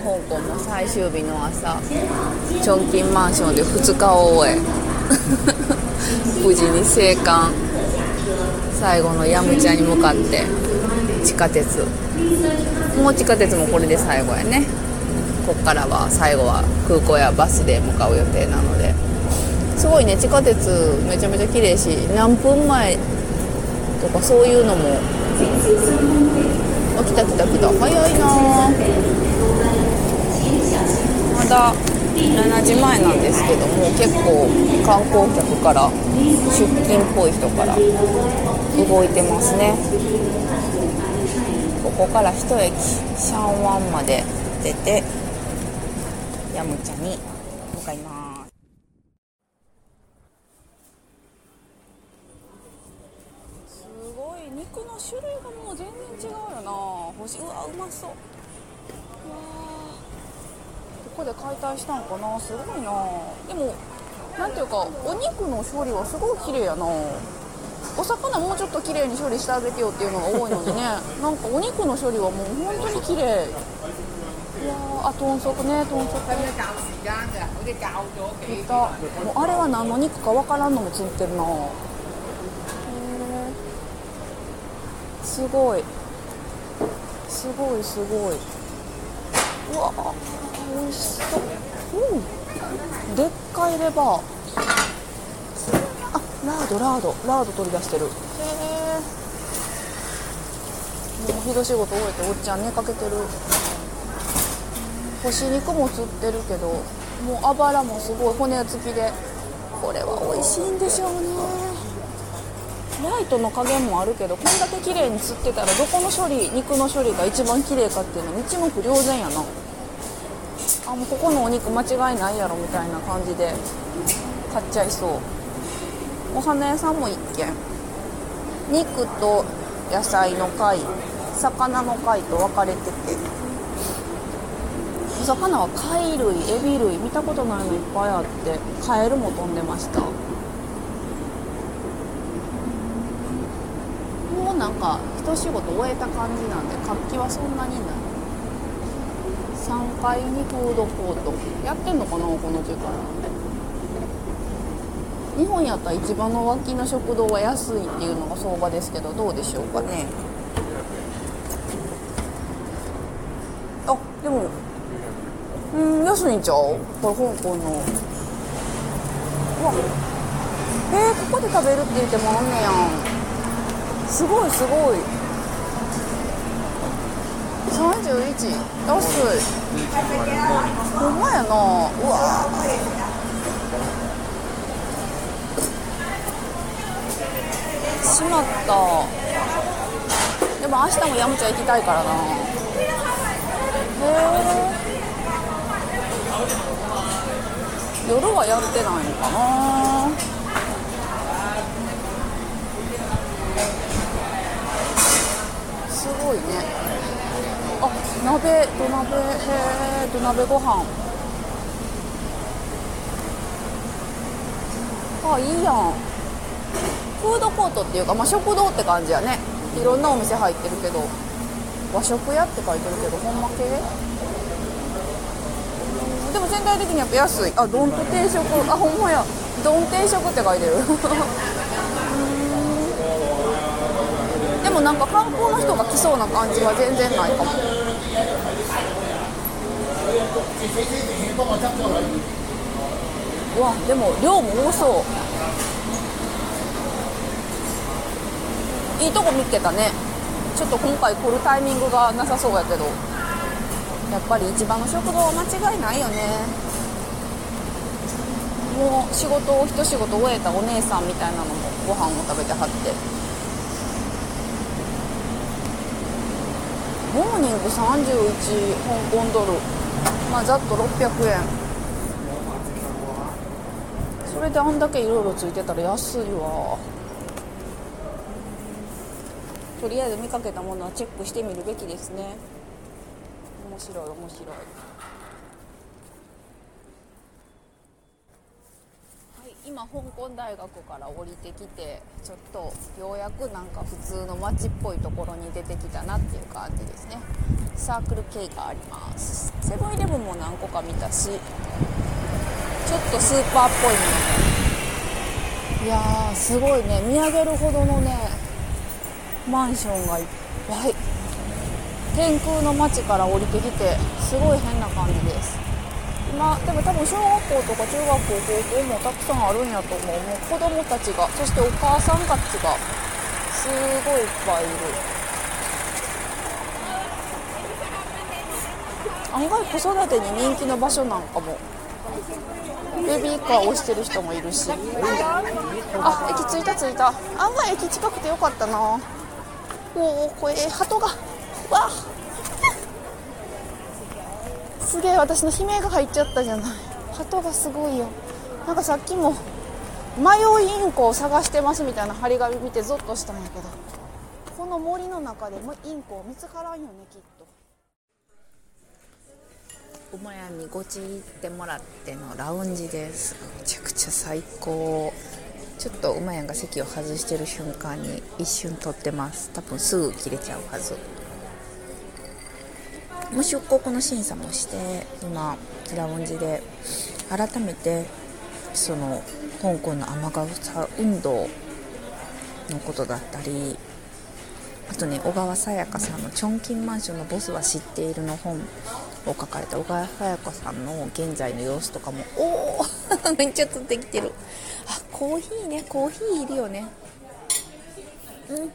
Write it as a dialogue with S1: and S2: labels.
S1: 香港の最終日の朝チョンキンマンションで2日を終え無事に生還。最後のヤムチャに向かって地下鉄。もう地下鉄もこれで最後やね。こっからは最後は空港やバスで向かう予定なので。すごいね。地下鉄めちゃめちゃ綺麗し何分前とかそういうのも。あ来た来た来た。早いなあまだ7時前なんですけども結構観光客から出勤っぽい人から動いてますね。ここから一駅シャンワンまで出てヤムチャに向かいます。すごい肉の種類がもう全然違うよな。うわうまそう。うわここで解体したんかな？すごいな。でもなんていうかお肉の処理はすごい綺麗やな。お魚もうちょっと綺麗に処理してあげてよっていうのが多いのにね。なんかお肉の処理はもう本当に綺麗。いやーあ豚足ね豚足。いたもうあれは何の肉かわからんのもついてるな。へー。すごい。すごいすごいうわ美味しそう。うん。でっかいレバー。あラードラード。ラード取り出してる。へえもう昼仕事終えておっちゃん寝かけてる。干し肉も釣ってるけどもうあばらもすごい骨付きで。これは美味しいんでしょうね。ライトの加減もあるけどこんだけ綺麗に釣ってたらどこの処理肉の処理が一番綺麗かっていうのは一目瞭然やな。あもうここのお肉間違いないやろみたいな感じで買っちゃいそう。お花屋さんも一軒。肉と野菜の貝魚の貝と分かれてて。お魚は貝類エビ類見たことないのいっぱいあってカエルも飛んでましたもうなんか一仕事終えた感じなんで活気はそんなにない3階にフードコートやってんのかなこの時間。日本やったら市場の脇の食堂は安いっていうのが相場ですけどどうでしょうかね。あでもうん安いんちゃう？これ香港の。うわえー、ここで食べるって言ってもあんねやん。すごいすごい。31安い。ほんまやな。うわ。しまった。でも明日もヤムチャ行きたいからな。へえ夜はやってないのかなすごいねあ鍋土鍋へえ土鍋ご飯。あいいやん。フードコートっていうか、まあ、食堂って感じやね。いろんなお店入ってるけど和食屋って書いてるけどほんま系？でも全体的にやっぱ安い。あどんと定食。あほんまや。どん定食って書いてる。でもなんか観光の人が来そうな感じは全然ないかも。うわでも量も多そう。いいとこ見つけたね。ちょっと今回来るタイミングがなさそうやけど。やっぱり市場の食堂は間違いないよね。もう仕事を一仕事終えたお姉さんみたいなのもご飯を食べてはって。モーニング31香港ドル。まあざっと600円それであんだけいろいろついてたら安いわ。とりあえず見かけたものはチェックしてみるべきですね。面白い面白いはい今香港大学から降りてきてちょっとようやくなんか普通の街っぽいところに出てきたなっていう感じですね。サークル系があります。セブンイレブンも何個か見たしちょっとスーパーっぽいものいやーすごいね。見上げるほどのねマンションがいっぱい。天空の街から降りてきてすごい変な感じです。今でも多分小学校とか中学校高校もたくさんあるんやと思う。もう子供たちがそしてお母さんたちがすごいいっぱいいる。案外子育てに人気の場所なんかも。ベビーカーをしてる人もいるし。あ駅着いた着いた。案外駅近くてよかったな。おおこれ鳩が。わっすげえ私の悲鳴が入っちゃったじゃない。鳩がすごいよ。なんかさっきも迷いインコを探してますみたいな張り紙見てゾッとしたんやけど。この森の中でもインコ見つからんよねきっと。馬屋にごち行ってもらってのラウンジです。めちゃくちゃ最高。ちょっと馬屋が席を外してる瞬間に一瞬撮ってます。多分すぐ切れちゃうはず。もう出国の審査もして今ラウンジで改めてその香港の雨傘運動のことだったりあとね小川さやかさんの「チョンキンマンションのボスは知っている」の本を書かれた。小川さやかさんの現在の様子とかもおお めっちゃ釣ってきてる。あコーヒーねコーヒーいるよね。うん。